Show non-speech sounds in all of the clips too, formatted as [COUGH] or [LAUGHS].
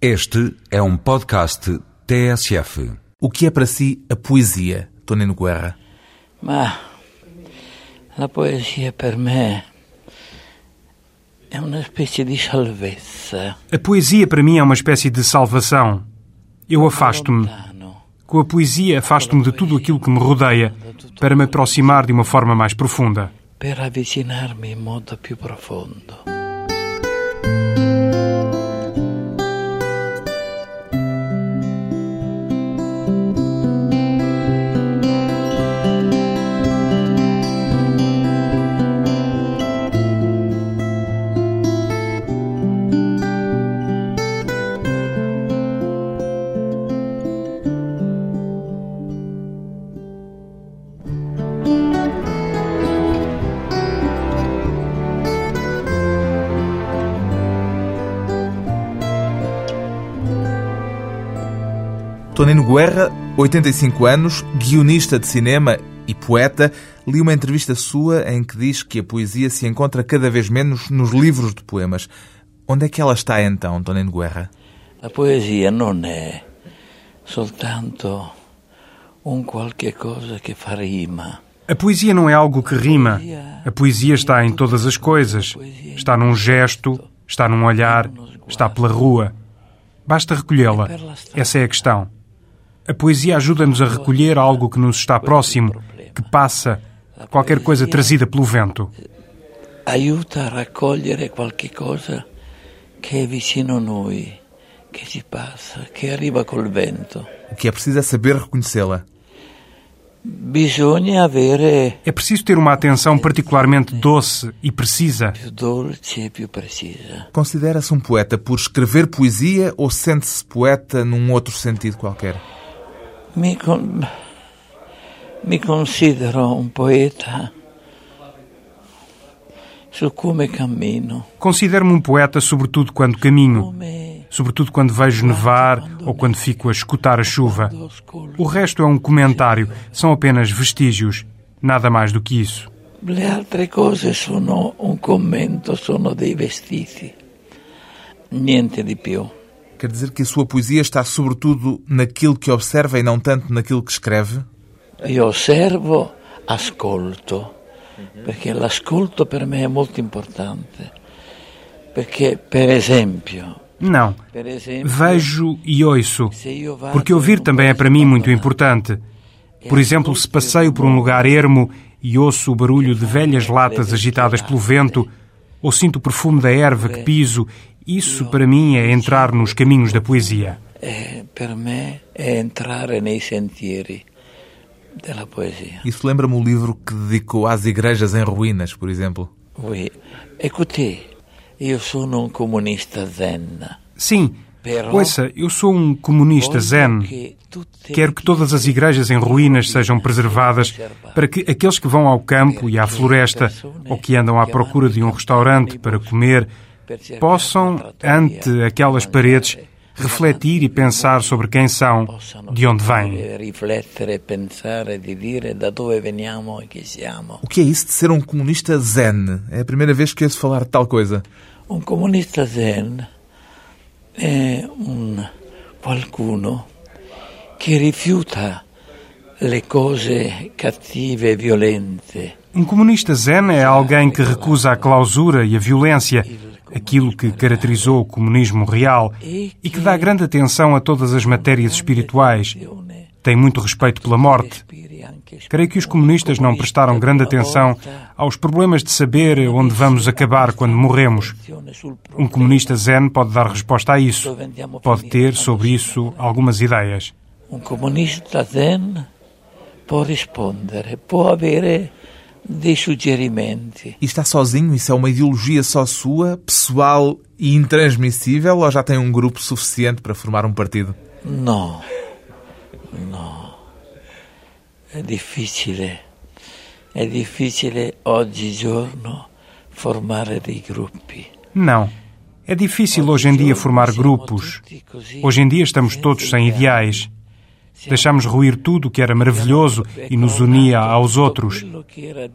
Este é um podcast TSF. O que é para si a poesia, Tonino Guerra? Ma la poesia per me è una specie di salvezza. A poesia para mim é uma espécie de salvação. Eu afasto-me. Com a poesia afasto-me de tudo aquilo que me rodeia para me aproximar de uma forma mais profunda. per avvicinarmi in modo più profondo. Tonino Guerra, 85 anos, guionista de cinema e poeta, li uma entrevista sua em que diz que a poesia se encontra cada vez menos nos livros de poemas. Onde é que ela está então, Tonino Guerra? La poesia non è soltanto un qualche cosa che fa rima. A poesia não é algo que rima. A poesia está em todas as coisas. Está num gesto, está num olhar, está pela rua. Basta recolhê-la. Essa é a questão. A poesia ajuda-nos a recolher algo que nos está próximo, que passa, qualquer coisa trazida pelo vento. Aiuta a raccogliere qualche cosa che è vicino a noi, che si passa, che arriva col vento. O que é preciso é saber reconhecê-la. É preciso ter uma atenção particularmente doce e precisa. Considera-se um poeta por escrever poesia ou sente-se poeta num outro sentido qualquer? Mi, con- mi considero un poeta su come cammino, Considero-me um poeta sobretudo quando caminho, sobretudo quando vejo nevar ou quando fico a escutar a chuva. O resto é um comentário, são apenas vestígios, nada mais do que isso. Le altre cose sono un commento, sono dei vestiti, niente di più. Quer dizer que a sua poesia está sobretudo naquilo que observa e não tanto naquilo que escreve? Io osservo, ascolto, perché l'ascolto per me è molto importante. Perché, per esempio, Não. per esempio Vejo e ouço, porque ouvir também é para mim muito importante. Por exemplo, se passeio por um lugar ermo e ouço o barulho de velhas latas agitadas pelo vento, ou sinto o perfume da erva que piso, isso para mim é entrar nos caminhos da poesia. eh, per me è entrare nei sentieri della poesia. Isso lembra-me o livro que dedicou às igrejas em ruínas, por exemplo. Oui. Écoutez, io sono un comunista zen. Sim, ouça, eu sou um comunista zen. Quero que todas as igrejas em ruínas sejam preservadas para que aqueles que vão ao campo e à floresta ou que andam à procura de um restaurante para comer possam, ante aquelas paredes, refletir e pensar sobre quem são, de onde vêm. O que é isso de ser um comunista zen? É a primeira vez que ouço falar de tal coisa. Un comunista zen è un qualcuno che rifiuta le cose cattive e violente, Um comunista zen é alguém que recusa a clausura e a violência, aquilo que caracterizou o comunismo real, e que dá grande atenção a todas as matérias espirituais. Tem muito respeito pela morte. Creio que os comunistas não prestaram grande atenção aos problemas de saber onde vamos acabar quando morremos. Um comunista zen pode dar resposta a isso. Pode ter sobre isso algumas ideias. Un comunista zen può rispondere, può avere dei suggerimenti. E está sozinho? Isso é uma ideologia só sua, pessoal e intransmissível? Ou já tem um grupo suficiente para formar um partido? No, no, è difficile, è difficile oggigiorno formare dei gruppi. Não. É difícil hoje em dia formar grupos. Hoje em dia estamos todos sem ideais. Deixámos ruir tudo o que era maravilhoso e nos unia aos outros.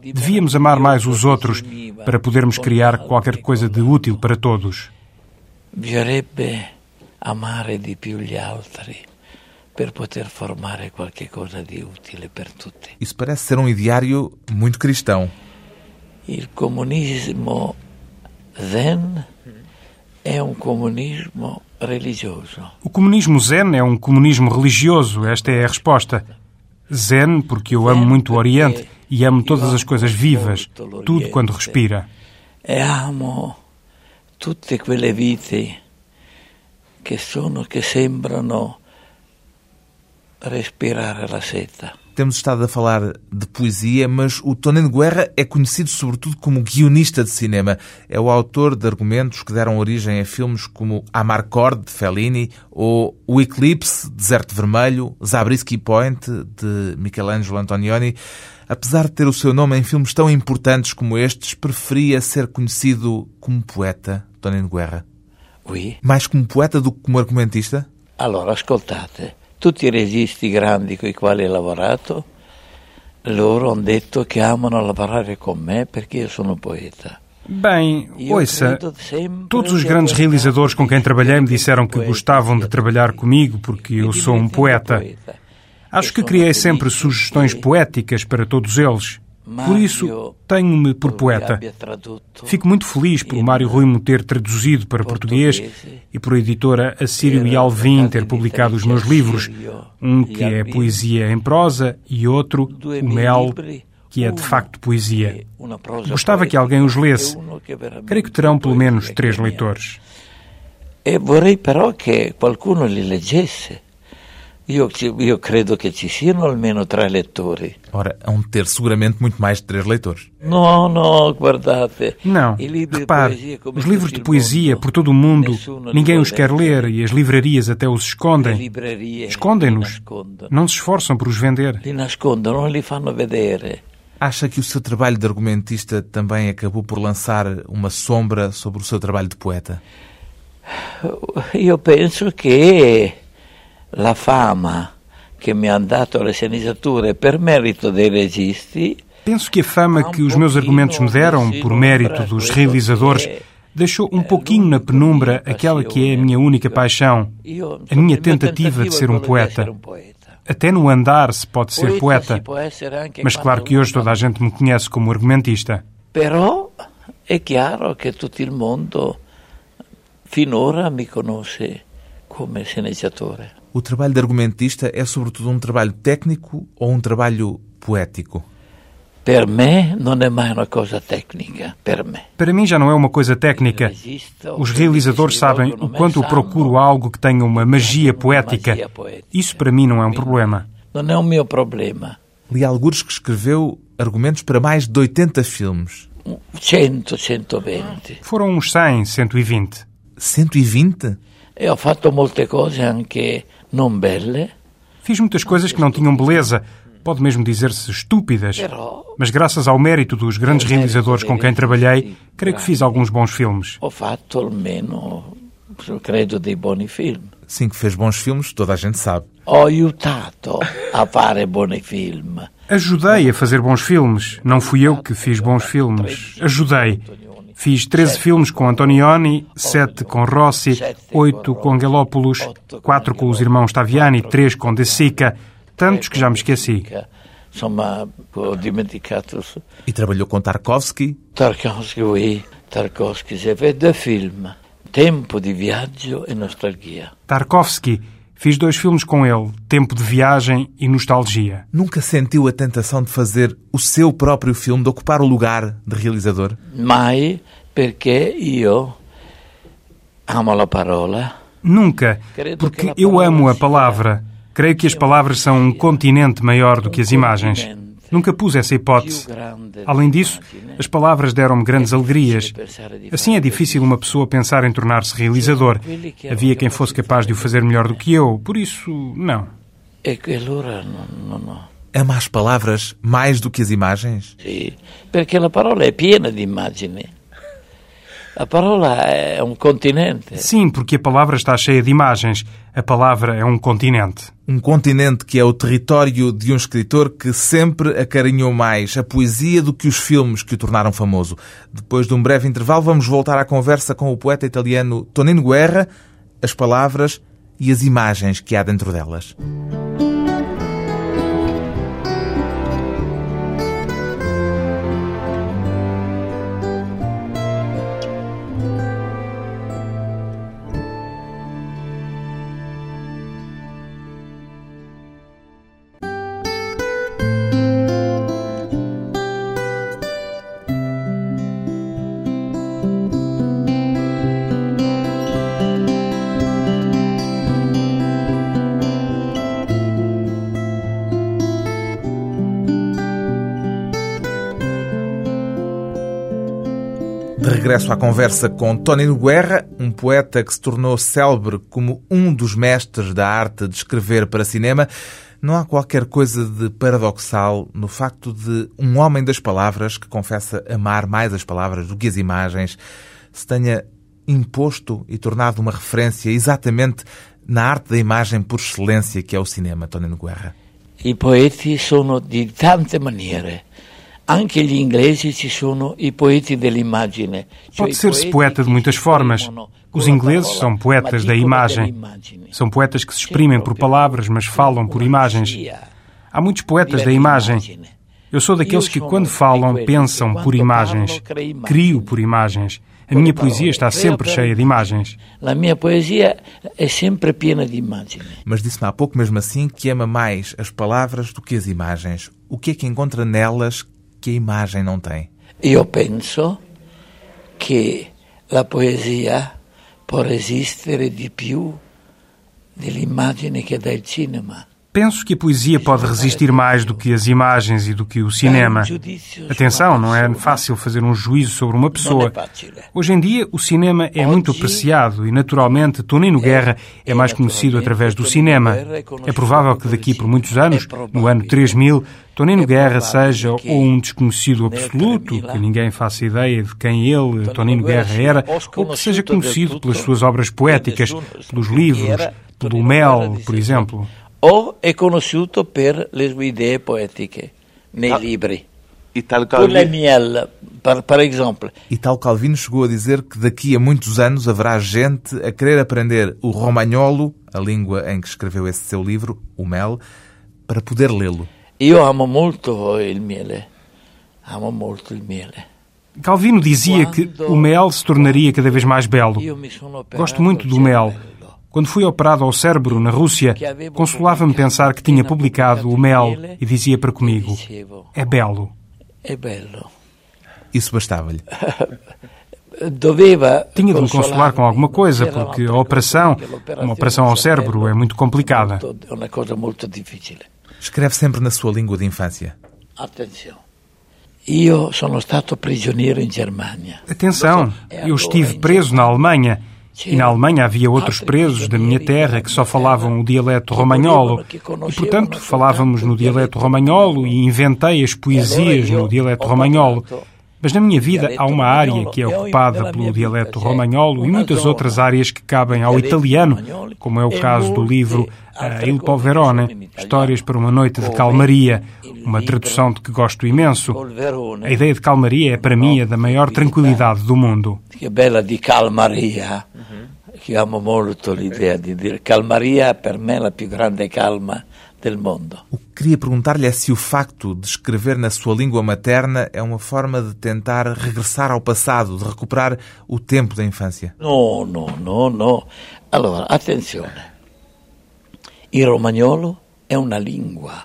Devíamos amar mais os outros para podermos criar qualquer coisa de útil para todos. Bisognerebbe amare di più gli altri per poter formare qualche cosa di utile per tutti. Isso parece ser um ideário muito cristão. Il comunismo zen è un comunismo religioso. O comunismo zen é um comunismo religioso, esta é a resposta. Zen porque eu amo muito o Oriente e amo todas as coisas vivas, tudo quando respira. E amo tutte quelle vite che sono che sembrano respirare la seta. Temos estado a falar de poesia, mas o Tonino Guerra é conhecido sobretudo como guionista de cinema. É o autor de argumentos que deram origem a filmes como Amarcord, de Fellini, ou O Eclipse, Deserto Vermelho, Zabriskie Point, de Michelangelo Antonioni. Apesar de ter o seu nome em filmes tão importantes como estes, preferia ser conhecido como poeta, Tonino Guerra. Oui. Mais como poeta do que como argumentista? Allora, ascoltate, tutti i registi grandi con i quali ho lavorato, loro hanno detto che amano lavorare con me perché io sono poeta. Bem, ouça, todos os grandes realizadores com quem trabalhei me disseram que gostavam de trabalhar comigo porque eu sou um poeta. Acho que criei sempre sugestões poéticas para todos eles. Por isso, tenho-me por poeta. Fico muito feliz por Mário Ruimo ter traduzido para português e por a editora Assírio e Alvim ter publicado os meus livros, um que é poesia em prosa e outro, O Mel, que é de facto poesia. Gostava que alguém os lesse. Creio que terão pelo menos três leitores. E vorrei però che qualcuno li leggesse. Io, io credo che ci siano almeno tre lettori. Ora, hão de ter seguramente muito mais de três leitores. No, no, guardate. Não, repare, os in livros de poesia por todo o mundo, ninguém os quer ler e as livrarias até os escondem. Escondem-nos. Não se esforçam por os vender. Li nascondono, non li fanno vedere. Acha que o seu trabalho de argumentista também acabou por lançar uma sombra sobre o seu trabalho de poeta? Io penso che la fama che mi hanno dato le sceneggiature per merito dei registi Penso que a fama que os meus argumentos me deram, por mérito dos realizadores, deixou um pouquinho na penumbra aquela que é a minha única paixão, a minha mio tentativa de ser um poeta. Até no andar se pode ser Poeta mas claro que hoje toda a gente me conhece como argumentista. Però è chiaro che tutto il mondo finora mi conosce come sceneggiatore. O trabalho de argumentista é sobretudo um trabalho técnico ou um trabalho poético? Per me non è mai una cosa tecnica, per me. Para mim já não é uma coisa técnica. Os o realizadores sabem o quanto eu procuro algo que tenha uma magia poética. Isso para mim não é um problema. Non è un mio problema. Li algures que escreveu argumentos para mais de 80 filmes. 100, 120. Foram uns 100, 120. 120? E ho fatto molte cose anche non belle, Fiz muitas coisas que não tinham beleza, pode mesmo dizer-se estúpidas, mas graças ao mérito dos grandes realizadores com quem trabalhei, creio que fiz alguns bons filmes. ho fatto almeno, credo, dei buoni film. Sim, que fez bons filmes, toda a gente sabe. Ho aiutato a fare buoni film. Ajudei a fazer bons filmes. Não fui eu que fiz bons filmes. Ajudei. Fiz 13 filmes com Antonioni, 7 com Rossi, 8 com Gelopoulos, 4 com os irmãos Taviani, 3 com De Sica, tantos que já me esqueci. E trabalhou com Tarkovsky. Tarkovsky, oui, Tarkovsky, j'ai fait deux films. Tempo di viaggio e nostalgia. Tarkovsky. Fiz dois filmes com ele, Tempo de Viagem e Nostalgia. Nunca sentiu a tentação de fazer o seu próprio filme, de ocupar o lugar de realizador? Mai perché io amo la parola. Nunca, porque eu amo a palavra. Creio que as palavras são um continente maior do que as imagens. Nunca pus essa hipótese. Além disso, as palavras deram-me grandes alegrias. Assim é difícil uma pessoa pensar em tornar-se realizador. Havia quem fosse capaz de o fazer melhor do que eu, por isso, não. E. Ama as palavras mais do que as imagens? Sì, perché la parola è piena di immagini. La parola è un continente. Sim, porque a palavra está cheia de imagens. A palavra é um continente. Um continente que é o território de um escritor que sempre acarinhou mais a poesia do que os filmes que o tornaram famoso. Depois de um breve intervalo, vamos voltar à conversa com o poeta italiano Tonino Guerra as palavras e as imagens que há dentro delas. À conversa com Tonino Guerra, um poeta que se tornou célebre como um dos mestres da arte de escrever para cinema, não há qualquer coisa de paradoxal no facto de um homem das palavras, que confessa amar mais as palavras do que as imagens, se tenha imposto e tornado uma referência exatamente na arte da imagem por excelência que é o cinema, Tonino Guerra. I poeti sono di tante maniere. Anche gli inglesi ci sono i poeti dell'immagine. Pode ser-se poeta de muitas formas. Os ingleses são poetas da imagem. São poetas que se exprimem por palavras, mas falam por imagens. Há muitos poetas da imagem. Eu sou daqueles que, quando falam, pensam por imagens. Crio por imagens. A minha poesia está sempre cheia de imagens. La mia poesia è sempre piena di immagini. Mas disse-me há pouco, mesmo assim, que ama mais as palavras do que as imagens. O que é que encontra nelas a imagem não tem? Io penso che la poesia può resistere di più dell'immagine che dà il cinema. Penso que a poesia pode resistir mais do que as imagens e do que o cinema. Atenção, não é fácil fazer um juízo sobre uma pessoa. Hoje em dia, o cinema é muito apreciado e, naturalmente, Tonino Guerra é mais conhecido através do cinema. É provável que daqui por muitos anos, no ano 3000, Tonino Guerra seja ou um desconhecido absoluto, que ninguém faça ideia de quem ele, Tonino Guerra, era, ou que seja conhecido pelas suas obras poéticas, pelos livros, pelo Mel, por exemplo. O è conosciuto per le sue idee poetiche nei Ah. libri. E tal Pour le Calvi, miel, per esempio. E tal Calvino chegou a dizer que daqui a muitos anos haverá gente a querer aprender o romagnolo, a língua em que escreveu esse seu livro, o Mel, para poder lê-lo. Io amo molto il miele. Amo molto il miele. Calvino dizia que o mel se tornaria cada vez mais belo. Gosto muito do mel. Quando fui operado ao cérebro na Rússia, consolava-me pensar que tinha publicado o mel e dizia para comigo: é belo. È bello. Isso bastava-lhe. [LAUGHS] Doveva Tinha de me consolar com alguma coisa, porque a operação, uma operação ao cérebro, é muito complicada. Molto difficile. Escreve sempre na sua língua de infância. Attenzione. Io sono stato prigioniero in Germania. Atenção, eu estive preso na Alemanha. E na Alemanha havia outros presos da minha terra que só falavam o dialeto romagnolo. E, portanto, falávamos no dialeto romagnolo e inventei as poesias no dialeto romagnolo. Mas na minha vida há uma área que é ocupada pelo dialeto romagnolo e muitas outras áreas que cabem ao italiano, como é o caso do livro eh, Il Poverone, Histórias para uma Noite de Calmaria, uma tradução de que gosto imenso. A ideia de calmaria é para mim a da maior tranquilidade do mundo. Che bella di calmaria. Che amo molto l'idea di dire calmaria per me è la più grande calma del mondo. O que queria perguntar-lhe é se o facto de escrever na sua língua materna é uma forma de tentar regressar ao passado, de recuperar o tempo da infância. No, no, no, no. Allora, attenzione. Il romagnolo è una lingua.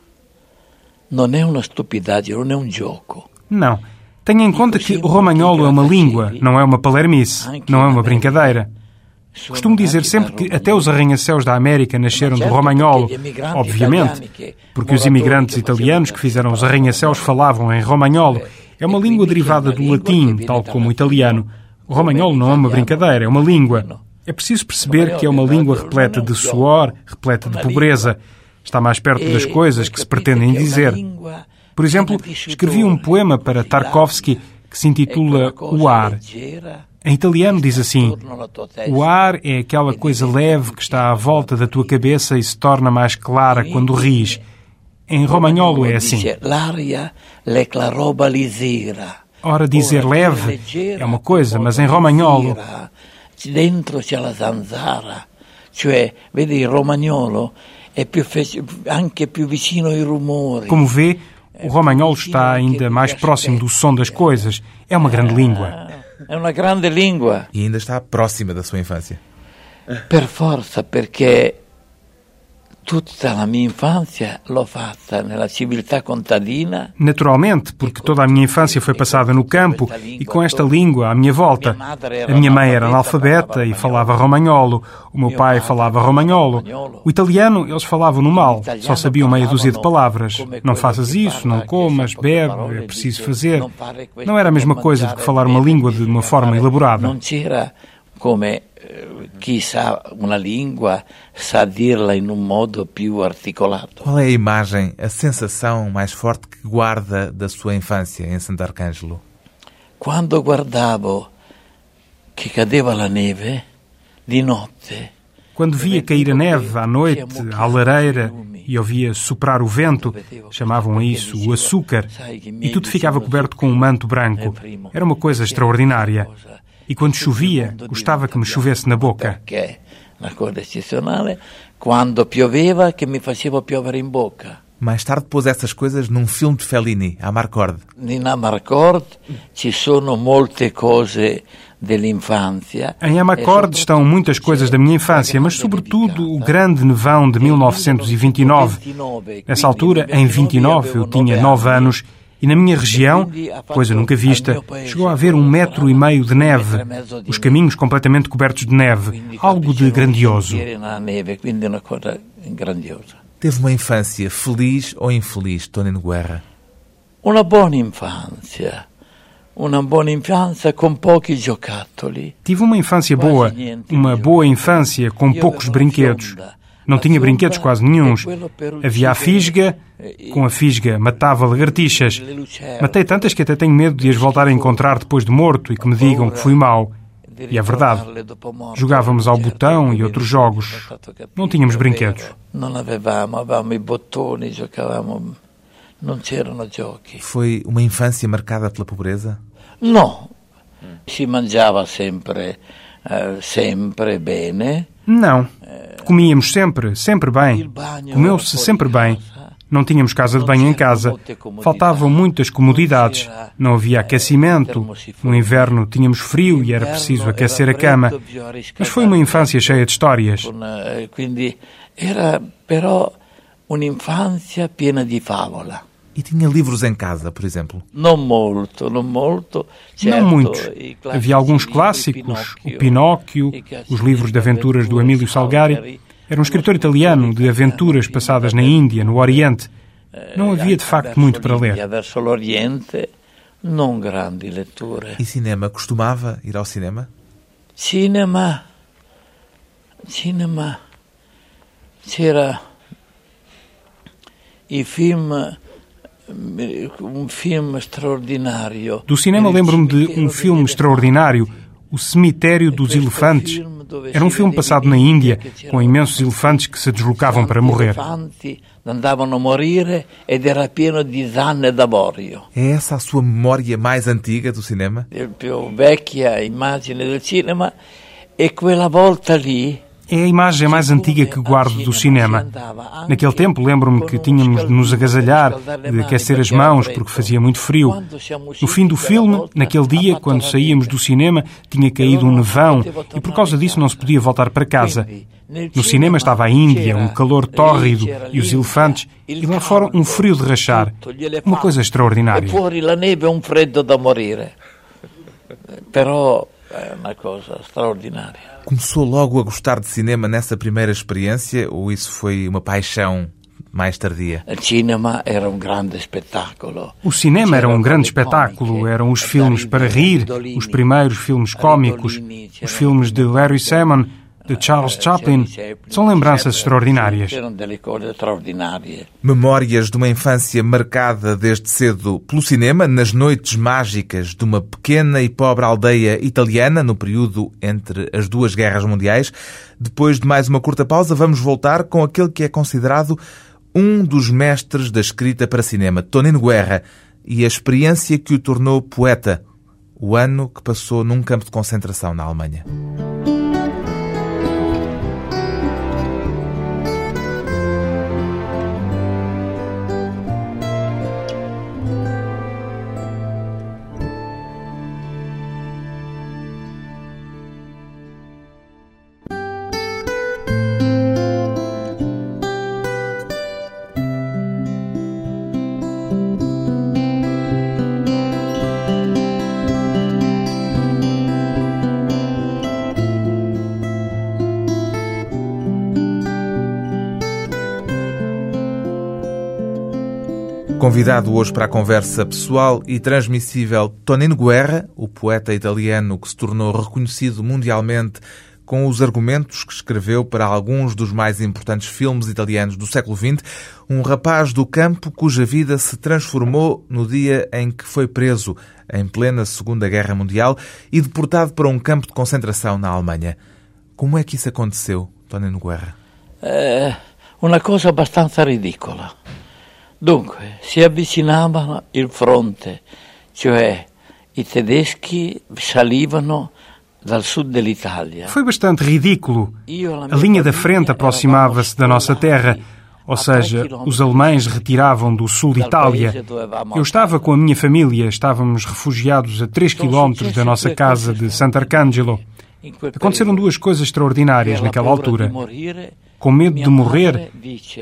Non è una stupidaggine, non è un gioco. Não. Tenha em conta que o romagnolo é uma língua, não é uma palermice, não é uma brincadeira. Costumo dizer sempre que até os arranha-céus da América nasceram do romagnolo, obviamente, porque os imigrantes italianos que fizeram os arranha-céus falavam em romagnolo. É uma língua derivada do latim, tal como o italiano. O romagnolo não é uma brincadeira, é uma língua. É preciso perceber que é uma língua repleta de suor, repleta de pobreza. Está mais perto das coisas que se pretendem dizer. Por exemplo, escrevi um poema para Tarkovsky que se intitula O Ar. Em italiano diz assim: O ar é aquela coisa leve que está à volta da tua cabeça e se torna mais clara quando ris. Em romagnolo é assim. Ora, dizer leve é uma coisa, mas em romagnolo Dentro c'è la zanzara. Cioè, vedi, il romagnolo è più anche più vicino ai rumori. Como vê, o romagnolo está ainda mais próximo do som das coisas. É uma grande língua. È una grande lingua, E ainda está próxima da sua infância. per forza, perché tutta la mia infanzia l'ho fatta nella civiltà contadina. Naturalmente, porque toda a minha infância foi passada no campo e com esta língua à minha volta. A minha mãe era analfabeta e falava romagnolo. O meu pai falava romagnolo. O italiano eles falavam no mal, só sabiam meia dúzia de palavras. Não faças isso, não comas, bebe, é preciso fazer. Não era a mesma coisa do que falar uma língua de uma forma elaborada. C'era come eh, chi sa una lingua sa dirla in un modo più articolato. Qual é a imagem, a sensação mais forte que guarda da sua infância em Sant'Arcangelo? Quando guardavo che cadeva la neve di notte, Quando via cair a neve à noite, à lareira, e ouvia soprar o vento, chamavam a isso o açúcar, e tudo ficava coberto com um manto branco. Era uma coisa extraordinária. E quando chovia, gostava que me chovesse na boca. quando pioveva che mi faceva piovere in bocca. Mais tarde pôs essas coisas num filme de Fellini, a Marcord. In Amarcord ci sono molte cose dell'infanzia. Em Amarcord estão muitas coisas da minha infância, mas sobretudo o grande nevão de 1929. Nessa altura, em 29, eu tinha 9 anos e na minha região, coisa nunca vista, chegou a haver um metro e meio de neve, os caminhos completamente cobertos de neve, algo de grandioso. Grandiosa. Teve uma infância feliz ou infeliz, Tonino Guerra? Una buona infanzia, una buona infanzia con pochi giocattoli. Tive uma infância boa, uma boa infância com poucos brinquedos. Não tinha brinquedos quase nenhuns. Havia a fisga, com a fisga matava lagartixas. Matei tantas que até tenho medo de as voltar a encontrar depois de morto e que me digam que fui mau. E é verdade. Jogávamos ao botão e outros jogos. Não tínhamos brinquedos. Non avevamo, avevamo i bottoni, giocavamo, non c'erano giochi. Foi uma infância marcada pela pobreza? No, si mangiava sempre, eh, sempre bene. Não. Comíamos sempre, sempre bem. Comeu-se sempre bem. Não tínhamos casa de banho em casa. Faltavam muitas comodidades. Não havia aquecimento. No inverno tínhamos frio e era preciso aquecer a cama. Mas foi uma infância cheia de histórias. Eh, era però un'infanzia piena di favola. E tinha livros em casa, por exemplo? Non molto. Não Certo, muitos. i classici Havia alguns clássicos, o Pinocchio, Pinóquio, os livros de aventuras do Emílio Salgari. Era um escritor italiano de aventuras passadas na Índia, no Oriente. Não havia de facto muito para ler. non grandi letture. E cinema? Costumava ir ao cinema? Cinema, cinema, c'era i film, eh, un film straordinario. Do cinema lembro-me de um filme extraordinário, O Cemitério dos Elefantes. Era um filme passado na Índia, com imensos elefantes que se deslocavam para morrer. andavano a morire ed era pieno di zanne d'avorio. É essa a sua memória mais antiga do cinema? La più vecchia immagine del cinema e quella volta lì É a imagem mais antiga que guardo do cinema. Naquele tempo lembro-me que tínhamos de nos agasalhar, de aquecer as mãos, porque fazia muito frio. No fim do filme, naquele dia, quando saíamos do cinema, tinha caído um nevão e por causa disso não se podia voltar para casa. No cinema estava a Índia, um calor tórrido e os elefantes, e lá fora um frio de rachar. Uma coisa extraordinária. fuori la neve un freddo da morire. Però è una cosa straordinaria. Começou logo a gostar de cinema nessa primeira experiência ou isso foi uma paixão mais tardia? O cinema era um grande espetáculo, eram os filmes para rir, os primeiros filmes cómicos, os filmes de Larry Salmon, de Charles Chaplin. São lembranças extraordinárias. Memórias de uma infância marcada desde cedo pelo cinema, nas noites mágicas de uma pequena e pobre aldeia italiana no período entre as duas guerras mundiais. Depois de mais uma curta pausa, vamos voltar com aquele que é considerado um dos mestres da escrita para cinema, Tonino Guerra, e a experiência que o tornou poeta, o ano que passou num campo de concentração na Alemanha. Convidado hoje para a conversa pessoal e transmissível Tonino Guerra, o poeta italiano que se tornou reconhecido mundialmente com os argumentos que escreveu para alguns dos mais importantes filmes italianos do século XX, um rapaz do campo cuja vida se transformou no dia em que foi preso, em plena Segunda Guerra Mundial, e deportado para um campo de concentração na Alemanha. Como é que isso aconteceu, Tonino Guerra? É uma coisa bastante ridícula. Dunque, si avvicinavano il fronte, cioè i tedeschi salivano dal sud dell'Italia. Foi bastante ridículo. A linha da frente aproximava-se da nossa terra, ou seja, os alemães retiravam do sul de Itália. Eu estava com a minha família, estávamos refugiados a 3 quilómetros da nossa casa de Sant'Arcangelo. Aconteceram duas coisas extraordinárias naquela altura. Com medo de morrer,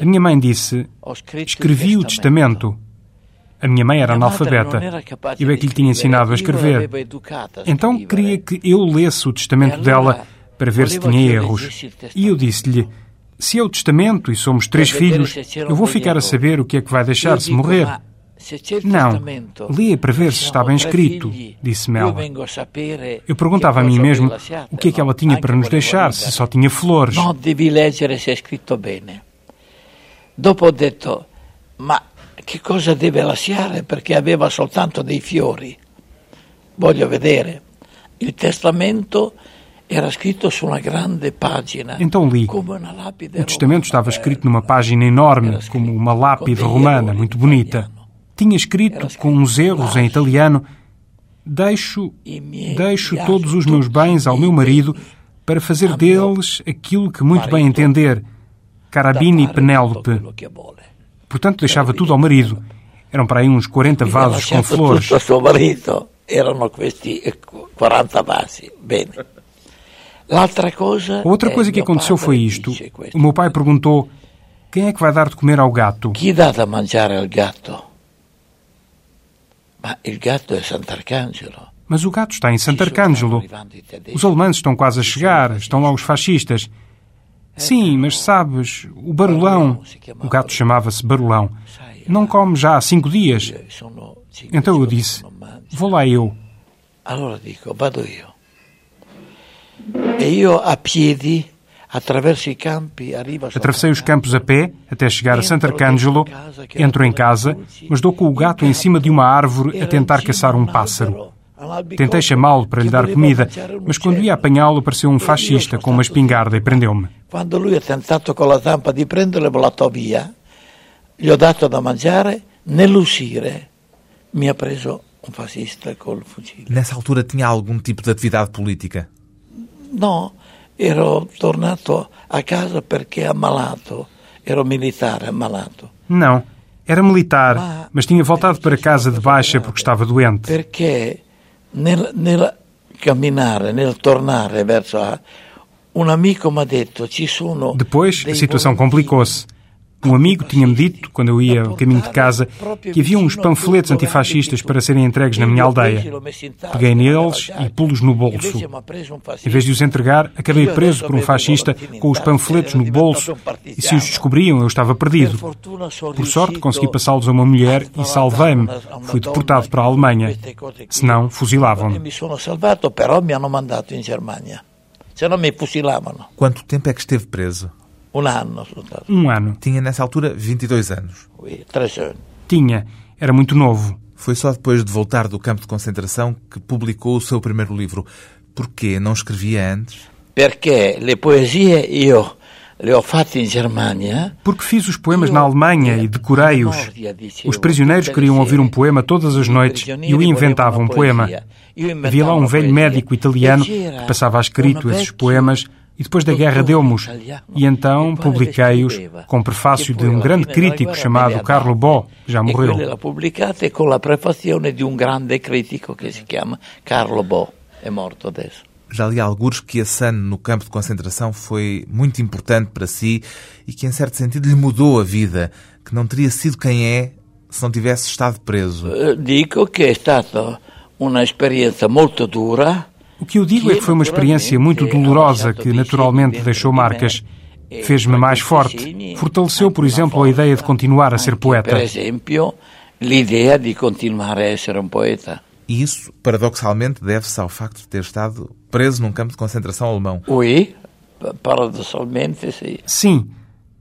a minha mãe disse: Escrevi o testamento. A minha mãe era analfabeta. Eu é que lhe tinha ensinado a escrever. Então queria que eu lesse o testamento dela para ver se tinha erros. E eu disse-lhe: Se é o testamento e somos três filhos, eu vou ficar a saber o que é que vai deixar se morrer. Não, lia para ver se está bem escrito, disse-me ela. Eu perguntava a mim mesmo o que é que ela tinha para nos deixar, se só tinha flores. Não devi leggere se é escrito bene. Dopo ho detto, ma che cosa deve lasciare perché aveva soltanto dei fiori. Voglio vedere. Il testamento era scritto su una grande pagina. Então li. O testamento estava escrito numa página enorme, como uma lápide romana, muito bonita. Tinha escrito, com uns erros em italiano, Deixo, deixo todos os meus bens ao meu marido para fazer deles aquilo que muito bem entender. Carabine e Penélope. Portanto, deixava tudo ao marido. Eram para aí uns 40 vasos com flores. Tutto suo marito erano questi 40 vasi. Bene. L'altra outra coisa que aconteceu foi isto. O meu pai perguntou: quem é que vai dar de comer ao gato? Chi dà da mangiare al gatto? Ma il gatto è Sant'Arcangelo. Mas o gato está em Sant'Arcangelo. Os alemães estão quase a chegar, estão lá os fascistas. Sim, mas sabes, o barulão, o gato chamava-se barulão, não come já há cinco dias. Então eu disse, vou lá eu. Allora dico, vado io. E io a piedi, attraverso i campi, arrivo a Atravessei os campos a pé até chegar a Sant'Arcangelo, entro em casa, mas dou com o gato em cima de uma árvore a tentar caçar um pássaro. Tentei chamá-lo para lhe dar comida, mas quando ia apanhá-lo apareceu um fascista com uma espingarda e prendeu-me. Quando lui ha tentato con la zampa di prenderlo e volato via, gli ho dato da mangiare, nell'uscire mi ha preso un fascista col fucile. Nessa altura tinha algum tipo de atividade política? No, ero tornato a casa perché ammalato, ero militare ammalato. Não, era militar, mas tinha voltado para casa de baixa porque estava doente. Perché nel, nel camminare, nel tornare verso a... Un amico mi ha detto ci sono... Depois, a situação complicou-se. Um amigo tinha-me dito, quando eu ia ao caminho de casa, que havia uns panfletos antifascistas para serem entregues na minha aldeia. Peguei neles e pus-los no bolso. Em vez de os entregar, acabei preso por um fascista com os panfletos no bolso e se os descobriam eu estava perdido. Por sorte, consegui passá-los a uma mulher e salvei-me. Fui deportado para a Alemanha. Senão, fuzilavam-me. Mi sono salvato, però mi hanno mandato in Germania. Se no mi fusilavano. Quanto tempo é que esteve preso? Anno soltanto. Um ano. Tinha nessa altura 22 anos. Tre anni. Tinha. Era muito novo. Foi só depois de voltar do campo de concentração que publicou o seu primeiro livro. Porquê? Não escrevia antes? Perché le poesie io le ho fatte in Germania. Porque fiz os poemas na Alemanha e decorei-os. Os prisioneiros queriam ouvir um poema todas as noites e eu inventava um poema. Havia lá um velho médico italiano que passava a escrito esses poemas e depois da guerra deu-me-os. E então publiquei-os com prefácio de um grande crítico chamado Carlo Bo, que já E morreu. l'ho pubblicate con la prefazione di un grande critico che si chiama Carlo Bo. È morto adesso. Já li alguns que esse ano no campo de concentração foi muito importante para si e que, em certo sentido, lhe mudou a vida, que não teria sido quem é se não tivesse estado preso. Eh, Dico che è stata una esperienza molto dura. O que eu digo é que foi uma experiência muito dolorosa que naturalmente deixou marcas. Fez-me mais forte. Fortaleceu, por exemplo, a ideia de continuar a ser poeta. esempio, l'idea di continuare a essere un poeta. E isso, paradoxalmente, deve-se ao facto de ter estado preso num campo de concentração alemão. Oui, paradossalmente sim. Sim,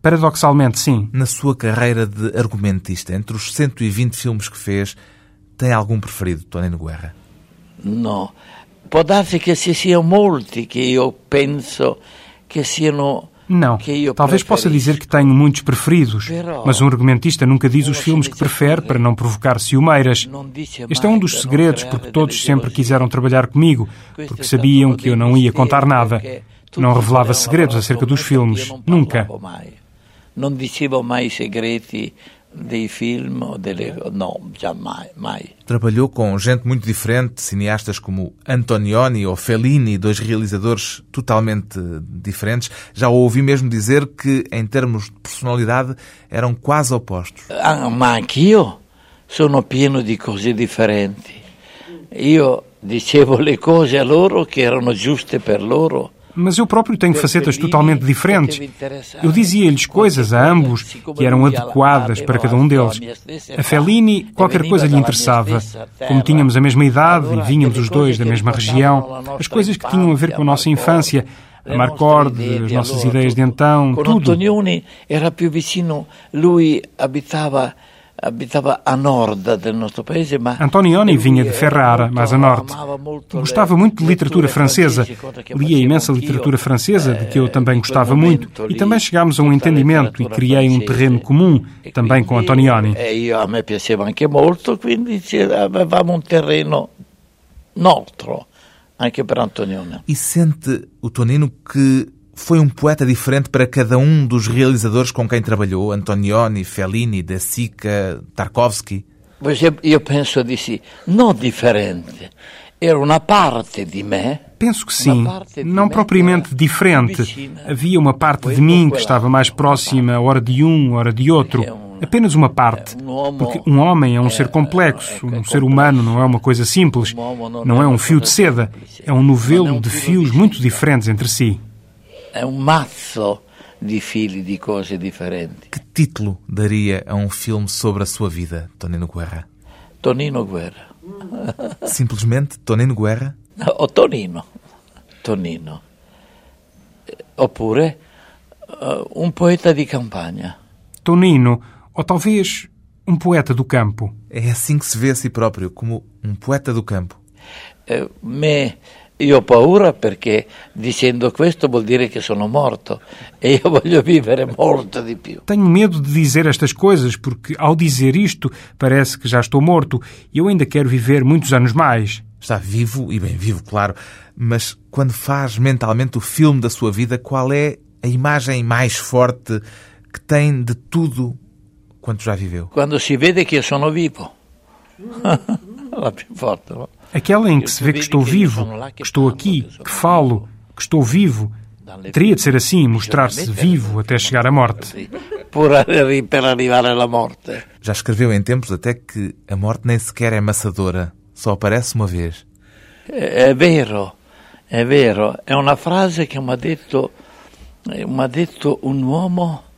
paradoxalmente sim. Na sua carreira de argumentista, entre os 120 filmes que fez, tem algum preferido, Tonino Guerra? No, può darsi che ci siano molti che io penso che siano Não. Talvez possa dizer que tenho muitos preferidos, mas um argumentista nunca diz os filmes que prefere para não provocar ciumeiras. Este é um dos segredos porque todos sempre quiseram trabalhar comigo, porque sabiam que eu não ia contar nada. Não revelava segredos acerca dos filmes, nunca. Não dizia mais segredos dei film ou delle... Não, jamais, mai. Trabalhou com gente muito diferente, cineastas como Antonioni ou Fellini, dois realizadores totalmente diferentes. Já ouvi mesmo dizer que, em termos de personalidade, eram quase opostos. Ah, ma anch'io sono pieno di cose differenti. Io dicevo le cose a loro che erano giuste per loro mas eu próprio tenho facetas totalmente diferentes. Eu dizia-lhes coisas a ambos que eram adequadas para cada um deles. A Fellini, qualquer coisa lhe interessava. Como tínhamos a mesma idade e vínhamos os dois da mesma região, as coisas que tinham a ver com a nossa infância, a Marcorde, as nossas ideias de então, tudo. Antonioni era più vicino, lui abitava abitava a norte do nosso país, mas Antonioni vinha de Ferrara, mais a norte. Gostava muito de literatura francesa. Lia imensa literatura francesa, de que eu também gostava muito. E também chegámos a um entendimento e criei um terreno comum, também com Antonioni. E a me piaceva anche molto, quindi avevamo un terreno nostro, anche per Antonioni. E sente o Tonino que foi um poeta diferente para cada um dos realizadores com quem trabalhou? Antonioni, Fellini, De Sica, Tarkovsky? Pois eu penso di sì, non differente. Era uma parte de mim. Penso que sim, não propriamente diferente. Havia uma parte de mim que estava mais próxima, hora de um, hora de outro. Apenas uma parte. Porque um homem é um ser complexo, um ser humano não é uma coisa simples. Não é um fio de seda, é um novelo de fios muito diferentes entre si é um maço de fili de coisas diferentes. Que título daria a um filme sobre a sua vida, Tonino Guerra? Tonino Guerra. Simplesmente Tonino Guerra? O Tonino. Tonino. Oppure uh, um poeta de campanha. Tonino, ou talvez um poeta do campo. É assim que se vê a si próprio, como um poeta do campo. Uh, me Io ho paura perché dicendo questo vuol dire che sono morto e io [LAUGHS] voglio vivere molto di più. Tenho medo de dizer estas coisas porque ao dizer isto parece que já estou morto e eu ainda quero viver muitos anos mais. Está vivo e bem vivo, claro, mas quando faz mentalmente o filme da sua vida, qual é a imagem mais forte que tem de tudo quanto já viveu? Quando se vede que eu sono vivo. [LAUGHS] La più forte. Aquela em que se vê que estou vivo, que estou aqui, que falo, que estou vivo. Teria de ser assim, mostrar-se vivo até chegar à morte. para arrivar à morte. Já escreveu em tempos até que a morte nem sequer é maçadora, só aparece uma vez. É, é vero, é vero. É uma frase que me ha detto, me ha detto um homem eh,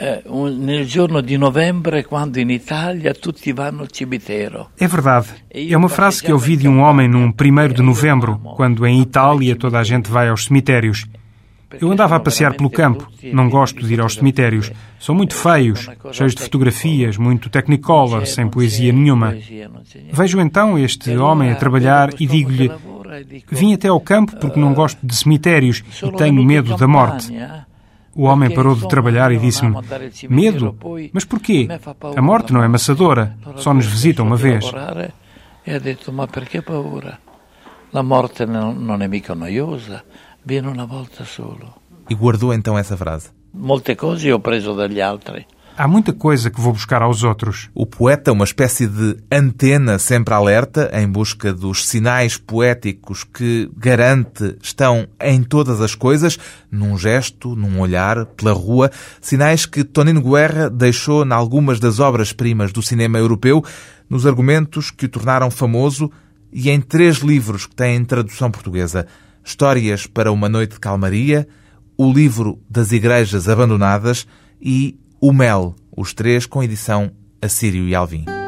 nel giorno di novembre, quando in Italia tutti vanno al cimitero. É verdade. É uma frase que eu vi de um homem num 1 de novembro, quando em Itália toda a gente vai aos cemitérios. Eu andava a passear pelo campo. Não gosto de ir aos cemitérios. São muito feios, cheios de fotografias, muito technicolor, sem poesia nenhuma. Vejo então este homem a trabalhar e digo-lhe: Vim até ao campo porque não gosto de cemitérios e tenho medo da morte. O homem parou de trabalhar e disse-me: Medo? Mas porquê? A morte não é maçadora, só nos visita uma vez. E ha detto: Ma perché paura? La morte non è mica noiosa, viene una volta solo. E guardou então essa frase? Molte cose ho preso dagli altri. Há muita coisa que vou buscar aos outros. O poeta, uma espécie de antena sempre alerta, em busca dos sinais poéticos que garante estão em todas as coisas, num gesto, num olhar, pela rua, sinais que Tonino Guerra deixou em algumas das obras-primas do cinema europeu, nos argumentos que o tornaram famoso e em três livros que têm tradução portuguesa: Histórias para uma Noite de Calmaria, o livro das Igrejas Abandonadas e o Mel, os três com edição Assírio e Alvim.